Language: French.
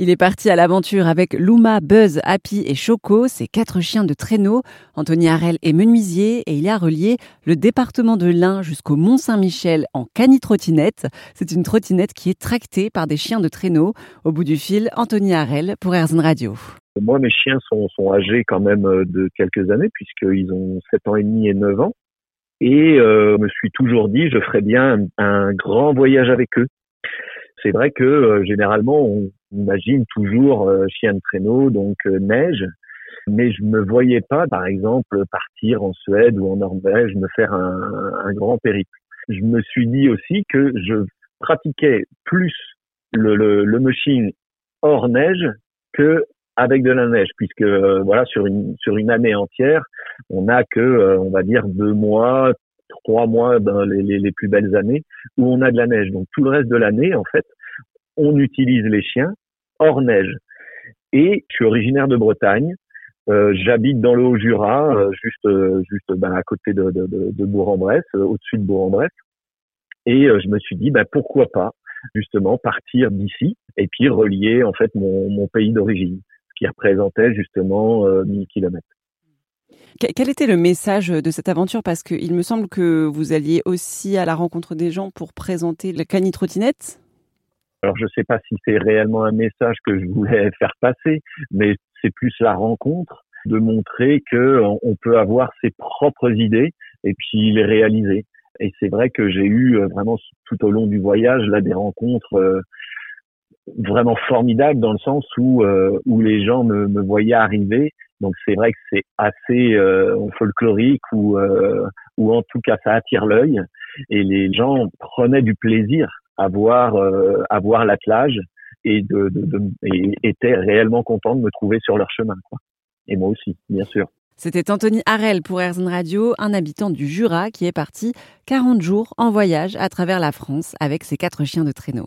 Il est parti à l'aventure avec Luma, Buzz, Happy et Choco, ses quatre chiens de traîneau. Anthony Harel est menuisier et il a relié le département de l'Ain jusqu'au Mont-Saint-Michel en cani-trottinette. C'est une trottinette qui est tractée par des chiens de traîneau. Au bout du fil, Anthony Harel pour Airzone Radio. Moi, mes chiens sont, sont, âgés quand même euh, de quelques années puisqu'ils ont 7 ans et demi et 9 ans. Et euh, me suis toujours dit, je ferais bien un grand voyage avec eux. C'est vrai que euh, généralement on imagine toujours euh, chien de traîneau, donc euh, neige, mais je me voyais pas, par exemple, partir en Suède ou en Norvège, me faire un, un grand périple. Je me suis dit aussi que je pratiquais plus le, le, le machine hors neige que avec de la neige, puisque voilà sur une sur une année entière, on n'a que on va dire deux mois, trois mois dans les, les, plus belles années où on a de la neige. Donc tout le reste de l'année, en fait, on utilise les chiens hors neige. Et je suis originaire de Bretagne. Euh, J'habite dans le Haut-Jura, euh, juste euh, juste ben, à côté de, Bourg-en-Bresse, au-dessus de Bourg-en-Bresse. Et je me suis dit, ben, pourquoi pas justement partir d'ici et puis relier en fait mon, mon pays d'origine, ce qui représentait justement 1000 kilomètres. Quel était le message de cette aventure? Parce qu'il me semble que vous alliez aussi à la rencontre des gens pour présenter la cani-trottinette. Alors je ne sais pas si c'est réellement un message que je voulais faire passer, mais c'est plus la rencontre de montrer que on peut avoir ses propres idées et puis les réaliser. Et c'est vrai que j'ai eu vraiment tout au long du voyage là des rencontres vraiment formidables dans le sens où où les gens me, me voyaient arriver donc c'est vrai que c'est assez euh, folklorique ou euh, ou en tout cas ça attire l'œil et les gens prenaient du plaisir euh, à voir l'attelage et étaient réellement contents de me trouver sur leur chemin. Et moi aussi, bien sûr. C'était Anthony Harel pour Airzone Radio, un habitant du Jura qui est parti 40 jours en voyage à travers la France avec ses quatre chiens de traîneau.